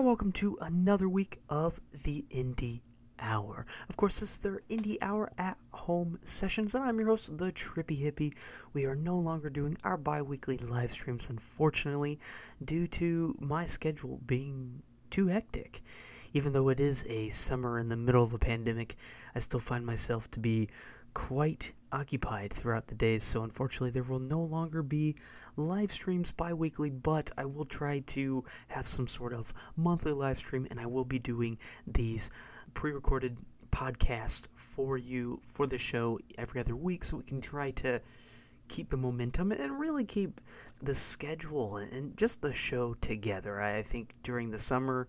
and welcome to another week of the Indie Hour. Of course, this is their Indie Hour at Home sessions, and I'm your host, the Trippy Hippie. We are no longer doing our bi weekly live streams, unfortunately, due to my schedule being too hectic. Even though it is a summer in the middle of a pandemic, I still find myself to be quite occupied throughout the days, so unfortunately, there will no longer be live streams bi weekly, but I will try to have some sort of monthly live stream, and I will be doing these pre recorded podcasts for you for the show every other week so we can try to keep the momentum and really keep the schedule and just the show together. I think during the summer,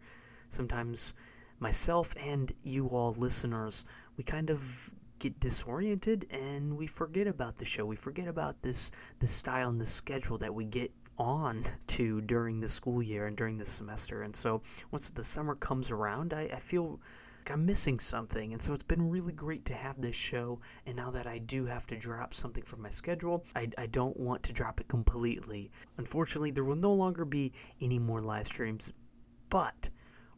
sometimes myself and you all listeners, we kind of get disoriented and we forget about the show. We forget about this the style and the schedule that we get on to during the school year and during the semester. And so once the summer comes around, I, I feel like I'm missing something. And so it's been really great to have this show. And now that I do have to drop something from my schedule, I, I don't want to drop it completely. Unfortunately, there will no longer be any more live streams, but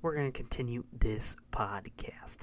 we're going to continue this podcast.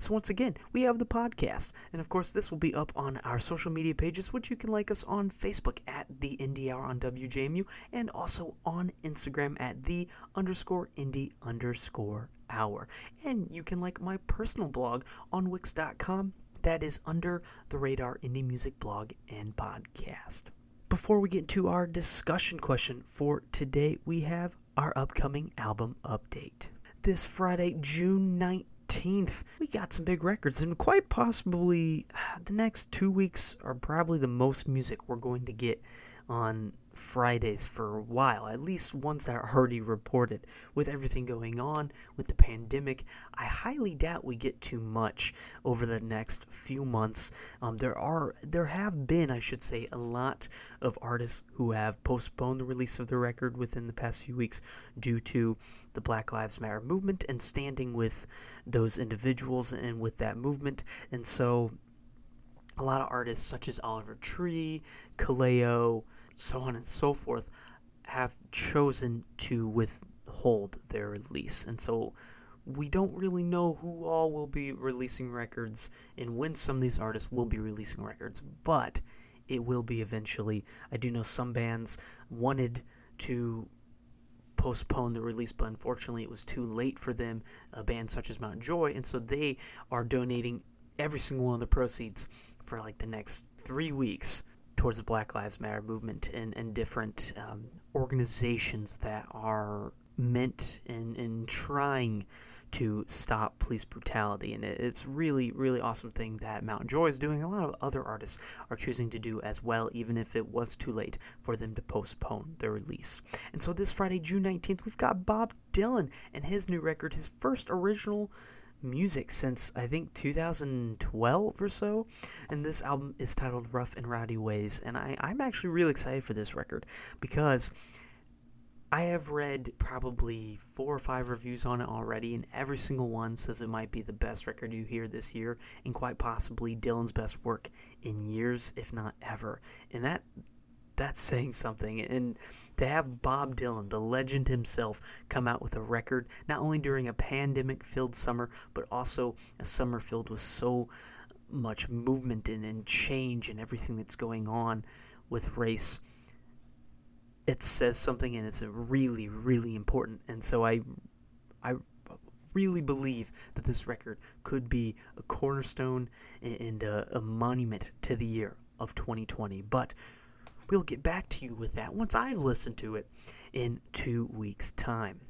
So once again, we have the podcast, and of course, this will be up on our social media pages, which you can like us on Facebook at the Indie Hour on WJMU, and also on Instagram at the underscore indie underscore hour. And you can like my personal blog on Wix.com. That is under the radar indie music blog and podcast. Before we get to our discussion question for today, we have our upcoming album update. This Friday, June 19th. 18th, we got some big records, and quite possibly uh, the next two weeks are probably the most music we're going to get on Fridays for a while, at least ones that are already reported. With everything going on with the pandemic, I highly doubt we get too much over the next few months. Um, there are, there have been, I should say, a lot of artists who have postponed the release of the record within the past few weeks due to the Black Lives Matter movement and standing with those individuals and with that movement. And so, a lot of artists such as Oliver Tree, Kaleo, so on and so forth, have chosen to withhold their release. And so we don't really know who all will be releasing records and when some of these artists will be releasing records, but it will be eventually. I do know some bands wanted to postpone the release, but unfortunately it was too late for them, a band such as Mount Joy, and so they are donating every single one of the proceeds for like the next three weeks towards the Black Lives Matter movement and, and different um, organizations that are meant in, in trying to stop police brutality. And it, it's really, really awesome thing that Mount Joy is doing. A lot of other artists are choosing to do as well, even if it was too late for them to postpone their release. And so this Friday, June 19th, we've got Bob Dylan and his new record, his first original music since I think 2012 or so, and this album is titled Rough and Rowdy Ways, and I, I'm actually really excited for this record because I have read probably four or five reviews on it already, and every single one says it might be the best record you hear this year, and quite possibly Dylan's best work in years, if not ever. And that that's saying something. And to have Bob Dylan, the legend himself, come out with a record, not only during a pandemic filled summer, but also a summer filled with so much movement and, and change and everything that's going on with race, it says something and it's really, really important. And so I, I really believe that this record could be a cornerstone and a, a monument to the year of 2020. But We'll get back to you with that once I've listened to it in two weeks' time.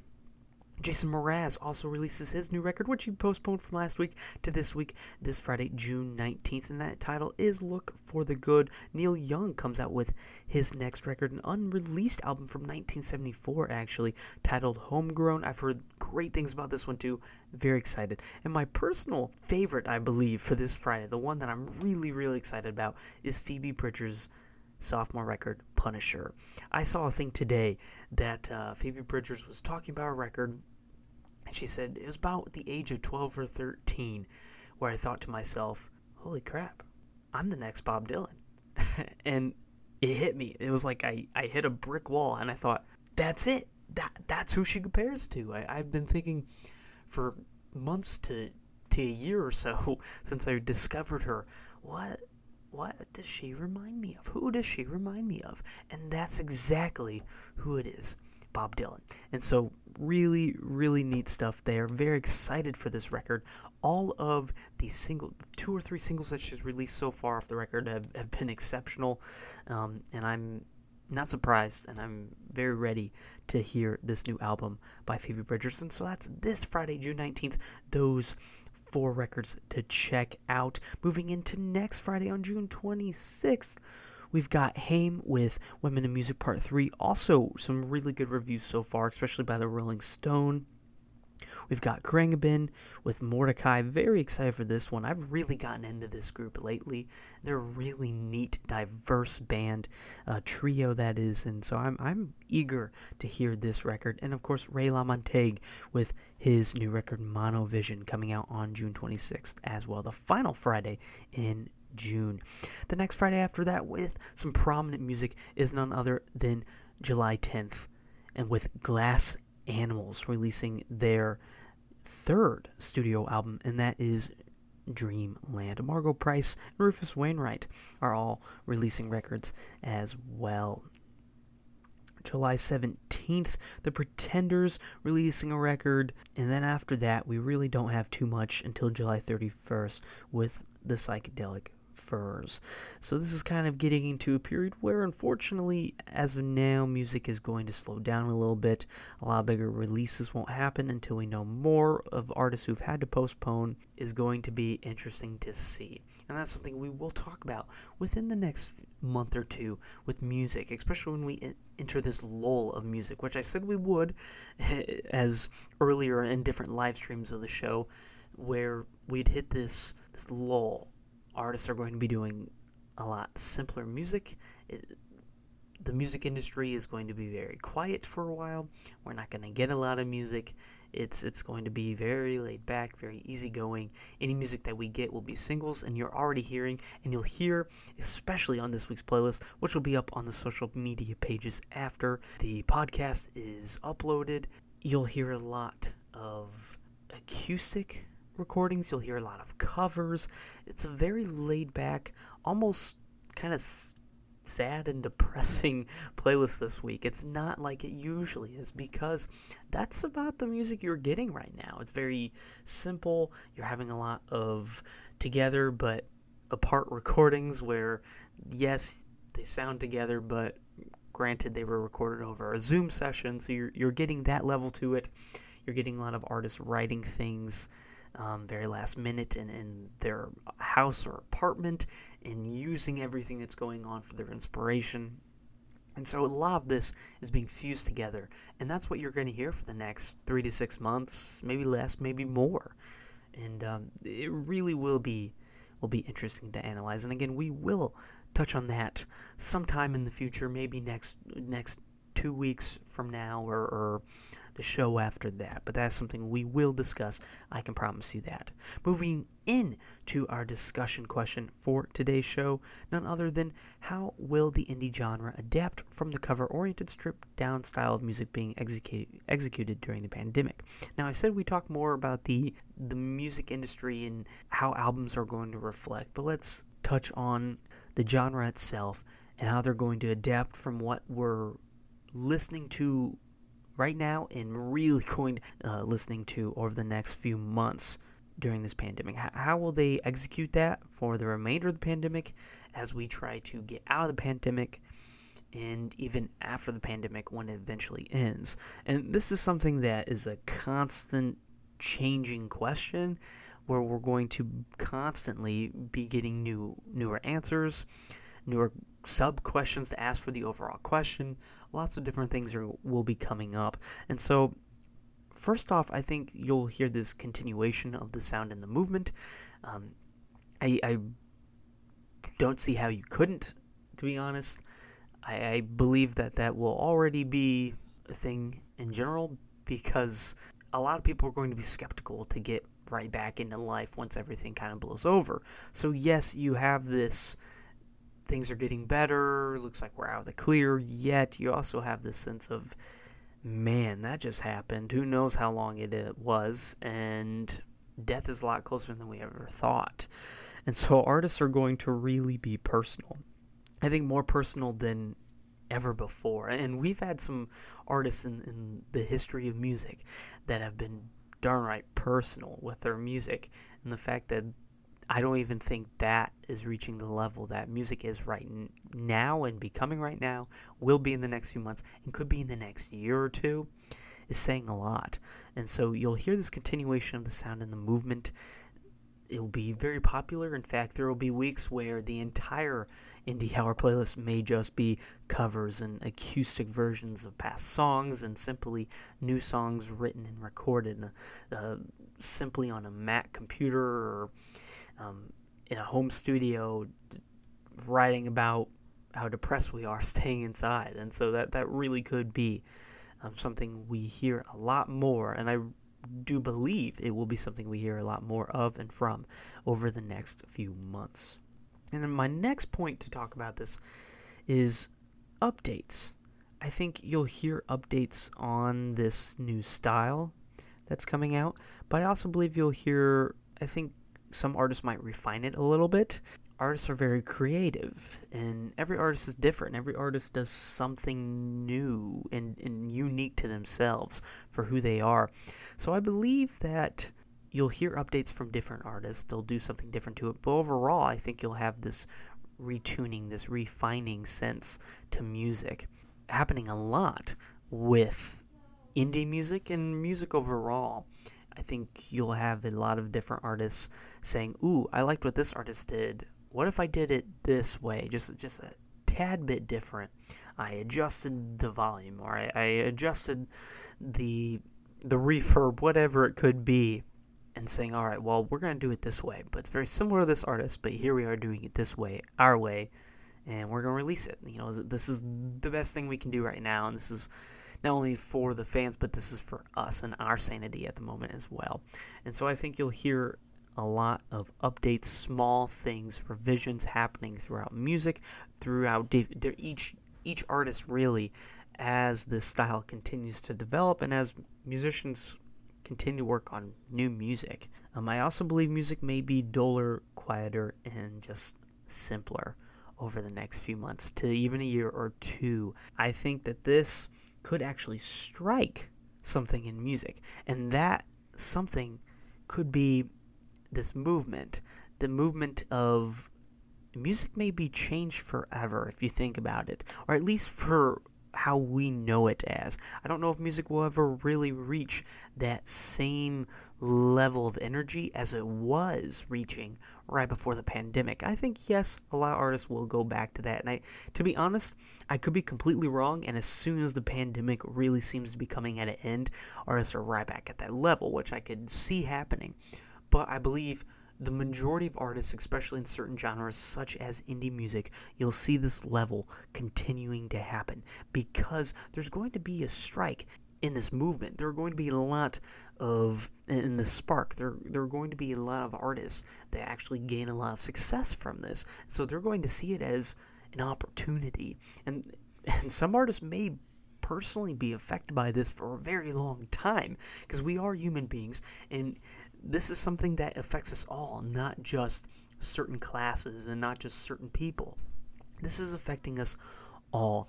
Jason Mraz also releases his new record, which he postponed from last week to this week, this Friday, June 19th, and that title is Look for the Good. Neil Young comes out with his next record, an unreleased album from 1974, actually, titled Homegrown. I've heard great things about this one too. Very excited. And my personal favorite, I believe, for this Friday, the one that I'm really, really excited about, is Phoebe Bridgers' sophomore record, Punisher. I saw a thing today that uh, Phoebe Bridgers was talking about a record, and she said it was about the age of 12 or 13, where I thought to myself, holy crap, I'm the next Bob Dylan. and it hit me. It was like I, I hit a brick wall, and I thought, that's it. that that's who she compares to. I, I've been thinking for months to to a year or so since I discovered her. What what does she remind me of? Who does she remind me of? And that's exactly who it is. Bob Dylan. And so, really, really neat stuff there. Very excited for this record. All of the single, two or three singles that she's released so far off the record have, have been exceptional. Um, and I'm not surprised, and I'm very ready to hear this new album by Phoebe Bridgers. And so that's this Friday, June 19th. Those four records to check out. Moving into next Friday on June 26th, we've got Haim with Women in Music Part 3. Also, some really good reviews so far, especially by the Rolling Stone. We've got Khruangbin with Mordecai. Very excited for this one. I've really gotten into this group lately. They're a really neat, diverse band, uh, trio that is, and so I'm I'm eager to hear this record. And of course, Ray LaMontagne with his new record Monovision coming out on June 26th as well. The final Friday in June. The next Friday after that, with some prominent music, is none other than July 10th, and with Glass Animals releasing their third studio album, and that is Dreamland. Margo Price and Rufus Wainwright are all releasing records as well. July 17th, The Pretenders releasing a record, and then after that, we really don't have too much until July 31st with the psychedelic So this is kind of getting into a period where, unfortunately, as of now, music is going to slow down a little bit. A lot bigger releases won't happen until we know more of artists who've had to postpone. Is going to be interesting to see, and that's something we will talk about within the next month or two with music, especially when we enter this lull of music, which I said we would, as earlier in different live streams of the show, where we'd hit this this lull artists are going to be doing a lot simpler music. It, the music industry is going to be very quiet for a while. We're not going to get a lot of music. It's it's going to be very laid back, very easygoing. Any music that we get will be singles, and you're already hearing, and you'll hear, especially on this week's playlist, which will be up on the social media pages after the podcast is uploaded. You'll hear a lot of acoustic recordings. You'll hear a lot of covers. It's a very laid back, almost kind of sad and depressing playlist this week. It's not like it usually is because that's about the music you're getting right now. It's very simple. You're having a lot of together but apart recordings where, yes, they sound together, but granted they were recorded over a Zoom session, so you're, you're getting that level to it. You're getting a lot of artists writing things um, very last minute in, in their house or apartment and using everything that's going on for their inspiration. And so a lot of this is being fused together, and that's what you're going to hear for the next three to six months, maybe less, maybe more. And um, it really will be will be interesting to analyze. And again, we will touch on that sometime in the future, maybe next next two weeks from now, or, or the show after that, but that's something we will discuss. I can promise you that. Moving in to our discussion question for today's show, none other than how will the indie genre adapt from the cover-oriented stripped-down style of music being executed executed during the pandemic? Now, I said we talk more about the the music industry and how albums are going to reflect, but let's touch on the genre itself and how they're going to adapt from what we're listening to right now and really going uh, listening to over the next few months during this pandemic. How will they execute that for the remainder of the pandemic as we try to get out of the pandemic and even after the pandemic when it eventually ends? And this is something that is a constant changing question where we're going to constantly be getting new newer answers, newer sub questions to ask for the overall question. Lots of different things are, will be coming up. And so, first off, I think you'll hear this continuation of the sound and the movement. Um, I, I, don't see how you couldn't, to be honest. I, I believe that that will already be a thing in general because a lot of people are going to be skeptical to get right back into life once everything kind of blows over. So, yes, you have this things are getting better, looks like we're out of the clear, yet you also have this sense of man, that just happened. Who knows how long it, was? And death is a lot closer than we ever thought. And so artists are going to really be personal. I think more personal than ever before. And we've had some artists in, in the history of music that have been darn right personal with their music. And the fact that I don't even think that is reaching the level that music is right n- now and becoming right now, will be in the next few months, and could be in the next year or two, is saying a lot. And so you'll hear this continuation of the sound and the movement. It will be very popular. In fact, there will be weeks where the entire Indie Hour playlist may just be covers and acoustic versions of past songs and simply new songs written and recorded uh, simply on a Mac computer or um, in a home studio writing about how depressed we are staying inside. And so that, that really could be um, something we hear a lot more. And I do believe it will be something we hear a lot more of and from over the next few months. And then my next point to talk about this is updates. I think you'll hear updates on this new style that's coming out, but I also believe you'll hear, I think some artists might refine it a little bit. Artists are very creative, and every artist is different. Every artist does something new and, and unique to themselves for who they are. So I believe that you'll hear updates from different artists. They'll do something different to it. But overall, I think you'll have this retuning, this refining sense to music happening a lot with indie music and music overall. I think you'll have a lot of different artists saying, "Ooh, I liked what this artist did. What if I did it this way? Just just a tad bit different. I adjusted the volume or I, I adjusted the the reverb, whatever it could be." and saying, all right, well, we're going to do it this way, but it's very similar to this artist, but here we are doing it this way, our way, and we're going to release it. You know, this is the best thing we can do right now, and this is not only for the fans, but this is for us and our sanity at the moment as well. And so I think you'll hear a lot of updates, small things, revisions happening throughout music, throughout each each artist really, as this style continues to develop and as musicians continue to work on new music. Um, I also believe music may be duller, quieter, and just simpler over the next few months to even a year or two. I think that this could actually strike something in music, and that something could be this movement. The movement of music may be changed forever if you think about it, or at least for how we know it as. I don't know if music will ever really reach that same level of energy as it was reaching right before the pandemic. I think yes, a lot of artists will go back to that. And I to be honest, I could be completely wrong and as soon as the pandemic really seems to be coming at an end, artists are right back at that level, which I could see happening. But I believe the majority of artists, especially in certain genres such as indie music, you'll see this level continuing to happen because there's going to be a strike in this movement. There are going to be a lot of in the spark. There there are going to be a lot of artists that actually gain a lot of success from this. So they're going to see it as an opportunity. And and some artists may personally be affected by this for a very long time because we are human beings and this is something that affects us all, not just certain classes and not just certain people. This is affecting us all.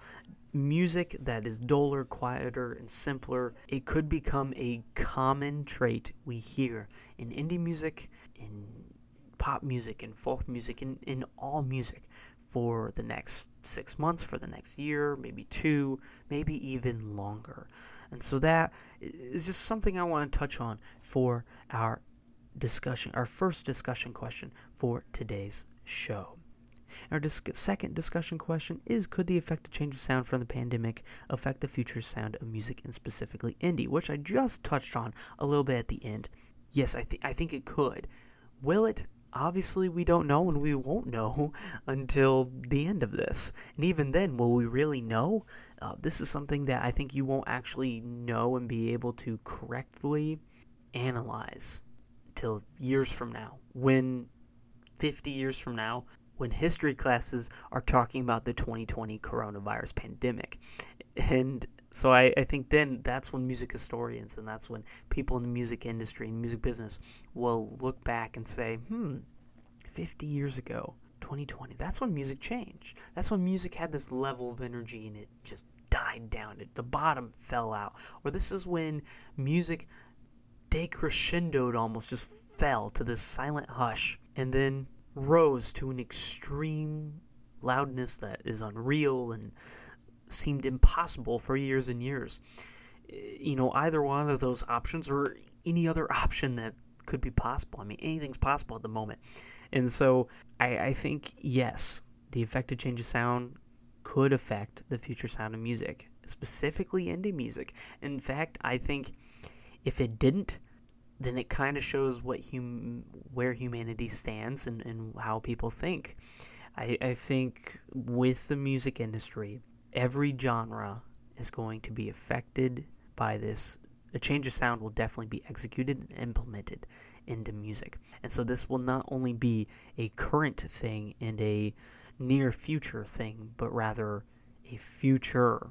Music that is duller, quieter, and simpler, it could become a common trait we hear in indie music, in pop music, in folk music, in, in all music for the next six months, for the next year, maybe two, maybe even longer. And so that is just something I want to touch on for our discussion, our first discussion question for today's show. Our second discussion question is Could the effective change of sound from the pandemic affect the future sound of music and specifically indie, which I just touched on a little bit at the end? Yes, I, th- I think it could. Will it? Obviously, we don't know, and we won't know until the end of this. And even then, will we really know? Uh, this is something that I think you won't actually know and be able to correctly analyze till years from now. When 50 years from now, when history classes are talking about the 2020 coronavirus pandemic. And So I, I think then that's when music historians and that's when people in the music industry and music business will look back and say, hmm, 50 years ago, 2020, that's when music changed. That's when music had this level of energy and it just died down. It, the bottom fell out. Or this is when music decrescendoed almost, just fell to this silent hush and then rose to an extreme loudness that is unreal and seemed impossible for years and years. Eh, you know, either one of those options or any other option that could be possible. I mean, anything's possible at the moment. And so I, I think, yes, the affected change of sound could affect the future sound of music, specifically indie music. In fact, I think if it didn't, then it kind of shows what hum- where humanity stands and, and how people think. I, I think with the music industry, every genre is going to be affected by this. A change of sound will definitely be executed and implemented into music. And so this will not only be a current thing and a near future thing, but rather a future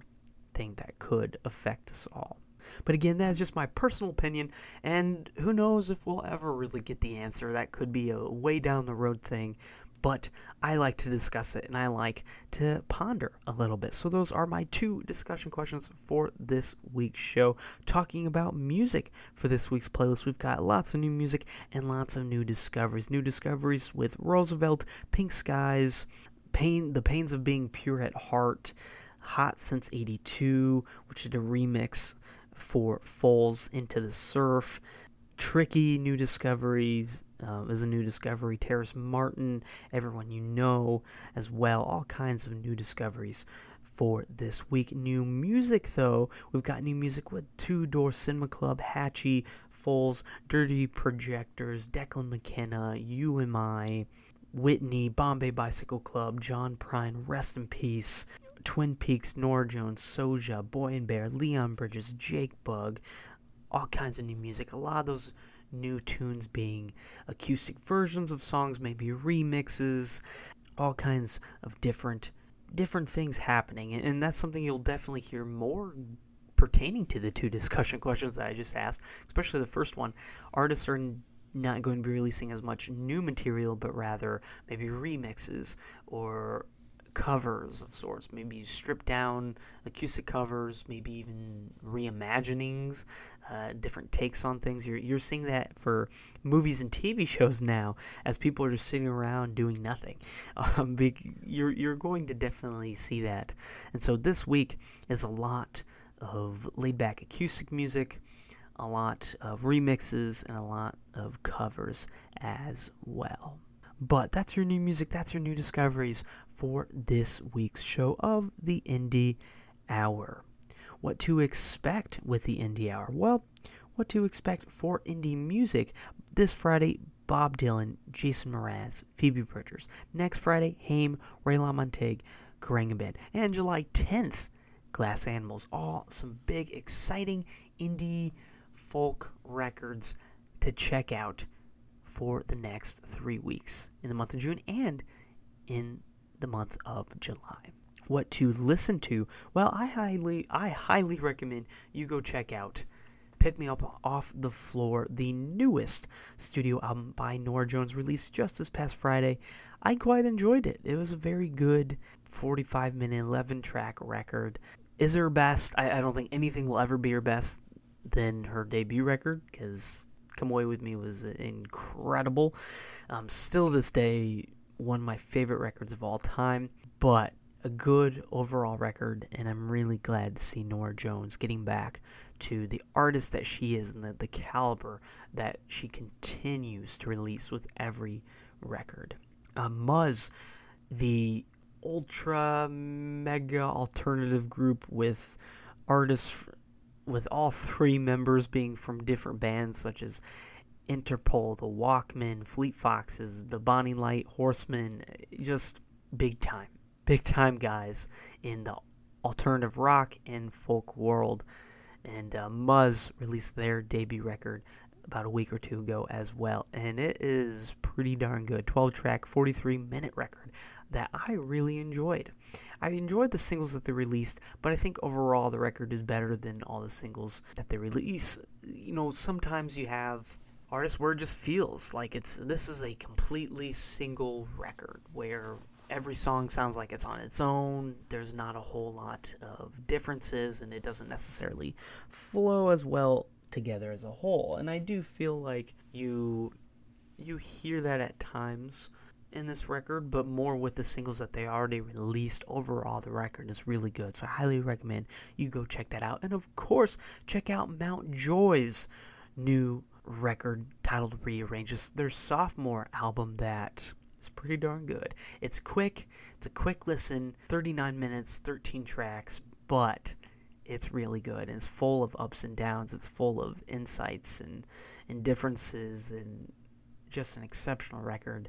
thing that could affect us all. But again, that's just my personal opinion, and who knows if we'll ever really get the answer. That could be a way down the road thing but I like to discuss it and I like to ponder a little bit. So, those are my two discussion questions for this week's show. Talking about music for this week's playlist, we've got lots of new music and lots of new discoveries. New discoveries with Roosevelt, Pink Skies, Pain, The Pains of Being Pure at Heart, Hot Since 82, which is a remix for Foals into the Surf. Tricky new discoveries, uh, is a new discovery. Terrace Martin, everyone you know as well. All kinds of new discoveries for this week. New music, though, we've got new music with Two Door Cinema Club, Hatchie, Foals, Dirty Projectors, Declan McKenna, UMI, Whitney, Bombay Bicycle Club, John Prine, Rest in Peace, Twin Peaks, Norah Jones, Soja, Boy and Bear, Leon Bridges, Jake Bugg, all kinds of new music. A lot of those new tunes being acoustic versions of songs, maybe remixes, all kinds of different different things happening. And that's something you'll definitely hear more pertaining to the two discussion questions that I just asked, especially the first one. Artists are not going to be releasing as much new material, but rather maybe remixes or covers of sorts, maybe stripped down acoustic covers, maybe even reimaginings, uh, different takes on things. You're, you're seeing that for movies and TV shows now as people are just sitting around doing nothing. Um, you're, you're going to definitely see that. And so this week is a lot of laid back acoustic music, a lot of remixes, and a lot of covers as well. But that's your new music, that's your new discoveries for this week's show of the Indie Hour. What to expect with the Indie Hour? Well, what to expect for indie music this Friday. Bob Dylan, Jason Mraz, Phoebe Bridgers. Next Friday, Haim, Ray LaMontagne, Khruangbin. And July 10th, Glass Animals. All some big, exciting indie folk records to check out for the next three weeks in the month of June and in the month of July. What to listen to? Well, I highly I highly recommend you go check out Pick Me Up Off the Floor, the newest studio album by Norah Jones released just this past Friday. I quite enjoyed it. It was a very good 45 minute 11 track record. Is her best? I, I don't think anything will ever be her best than her debut record because Come Away With Me was incredible. Um, still this day, one of my favorite records of all time, but a good overall record, and I'm really glad to see Norah Jones getting back to the artist that she is and the, the caliber that she continues to release with every record. Uh, Muzz, the ultra mega alternative group with artists with all three members being from different bands such as Interpol, the Walkmen, Fleet Foxes, the Bonny Light Horseman, just big time, big time guys in the alternative rock and folk world. And uh, Muzz released their debut record about a week or two ago as well, and it is pretty darn good. 12 track, 43 minute record that I really enjoyed. I enjoyed the singles that they released, but I think overall the record is better than all the singles that they release. You know, sometimes you have artists where it just feels like it's this is a completely single record where every song sounds like it's on its own. There's not a whole lot of differences, and it doesn't necessarily flow as well together as a whole. And I do feel like you you hear that at times in this record, but more with the singles that they already released. Overall, the record is really good, so I highly recommend you go check that out. And of course, check out Mount Joy's new record titled Rearrange Us, their sophomore album that is pretty darn good. It's quick, it's a quick listen, 39 minutes, 13 tracks, but it's really good and it's full of ups and downs. It's full of insights and, and differences and just an exceptional record.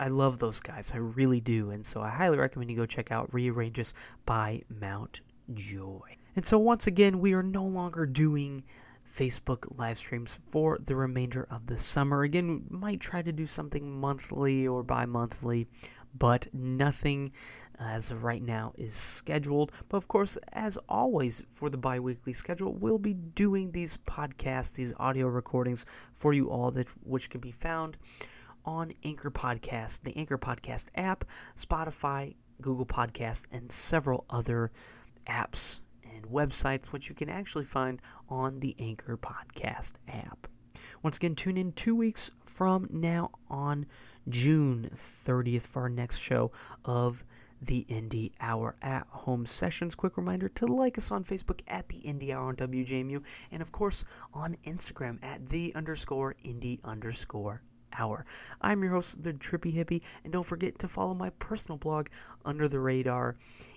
I love those guys, I really do, and so I highly recommend you go check out Rearrange Us by Mount Joy. And so once again, we are no longer doing Facebook live streams for the remainder of the summer. Again, might try to do something monthly or bi monthly, but nothing as of right now is scheduled. But of course, as always, for the bi weekly schedule, we'll be doing these podcasts, these audio recordings for you all, that which can be found on Anchor Podcast, the Anchor Podcast app, Spotify, Google Podcast, and several other apps and websites, which you can actually find on the Anchor Podcast app. Once again, tune in two weeks from now on June 30th for our next show of the Indie Hour at Home Sessions. Quick reminder to like us on Facebook at the Indie Hour on WJMU, and of course on Instagram at the underscore indie underscore hour. I'm your host, the Trippy Hippie, and don't forget to follow my personal blog, Under the Radar,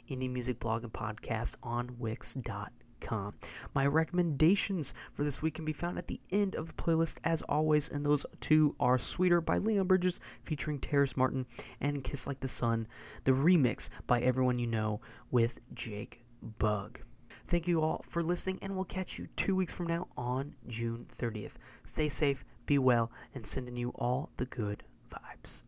indie music blog and podcast on Wix.com. My recommendations for this week can be found at the end of the playlist, as always, and those two are Sweeter by Leon Bridges featuring Terrace Martin and Kiss Like the Sun, the remix by Everyone You Know with Jake Bugg. Thank you all for listening, and we'll catch you two weeks from now on June 30th. Stay safe, be well, and sending you all the good vibes.